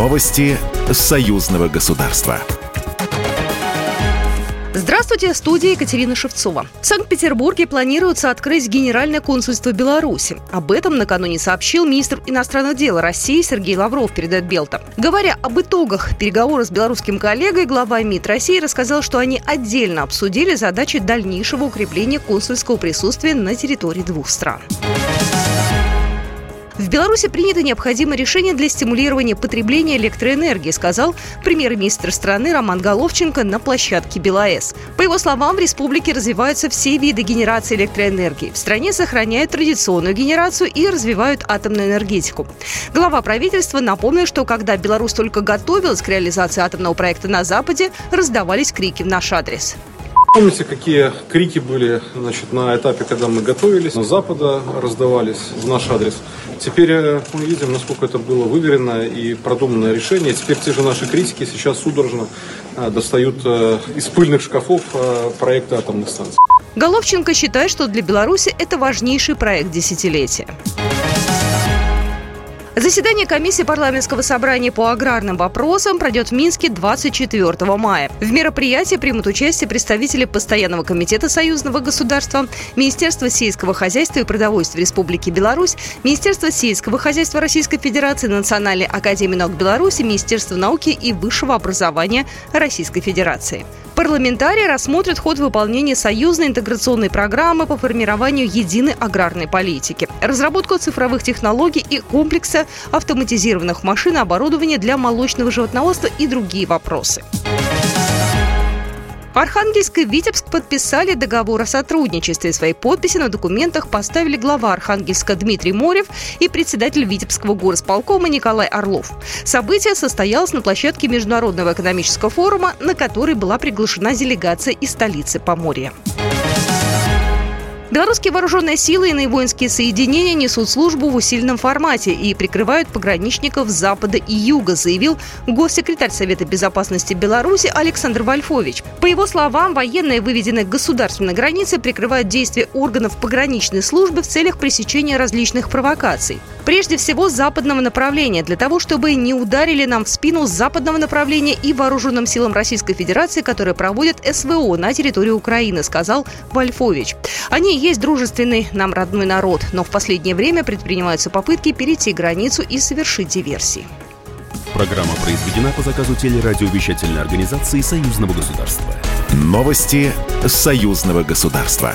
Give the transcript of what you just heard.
Новости союзного государства. Здравствуйте, студия Екатерина Шевцова. В Санкт-Петербурге планируется открыть Генеральное консульство Беларуси. Об этом накануне сообщил министр иностранных дел России Сергей Лавров, передает Белта. Говоря об итогах переговоров с белорусским коллегой, глава МИД России рассказал, что они отдельно обсудили задачи дальнейшего укрепления консульского присутствия на территории двух стран. В Беларуси принято необходимое решение для стимулирования потребления электроэнергии, сказал премьер-министр страны Роман Головченко на площадке БелАЭС. По его словам, в республике развиваются все виды генерации электроэнергии. В стране сохраняют традиционную генерацию и развивают атомную энергетику. Глава правительства напомнил, что когда Беларусь только готовилась к реализации атомного проекта на Западе, раздавались крики в наш адрес. Помните, какие крики были значит, на этапе, когда мы готовились, с Запада раздавались в наш адрес. Теперь э, мы видим, насколько это было выверенное и продуманное решение. Теперь те же наши критики сейчас судорожно э, достают э, из пыльных шкафов проекты атомных станций. Головченко считает, что для Беларуси это важнейший проект десятилетия. Заседание комиссии парламентского собрания по аграрным вопросам пройдет в Минске 24 мая. В мероприятии примут участие представители Постоянного комитета союзного государства, Министерства сельского хозяйства и продовольствия Республики Беларусь, Министерства сельского хозяйства Российской Федерации, Национальной академии наук Беларуси, Министерства науки и высшего образования Российской Федерации. Парламентарии рассмотрят ход выполнения союзной интеграционной программы по формированию единой аграрной политики, разработку цифровых технологий и комплекса автоматизированных машин и оборудования для молочного животноводства и другие вопросы. Архангельск и Витебск подписали договор о сотрудничестве. Свои подписи на документах поставили глава Архангельска Дмитрий Морев и председатель Витебского горосполкома Николай Орлов. Событие состоялось на площадке Международного экономического форума, на который была приглашена делегация из столицы Поморья. Белорусские вооруженные силы и иные воинские соединения несут службу в усиленном формате и прикрывают пограничников запада и юга, заявил госсекретарь Совета безопасности Беларуси Александр Вольфович. По его словам, военные, выведенные к государственной границе, прикрывают действия органов пограничной службы в целях пресечения различных провокаций. Прежде всего, западного направления, для того, чтобы не ударили нам в спину с западного направления и вооруженным силам Российской Федерации, которые проводят СВО на территории Украины, сказал Вольфович. Они есть дружественный нам родной народ, но в последнее время предпринимаются попытки перейти границу и совершить диверсии. Программа произведена по заказу телерадиовещательной организации Союзного государства. Новости Союзного государства.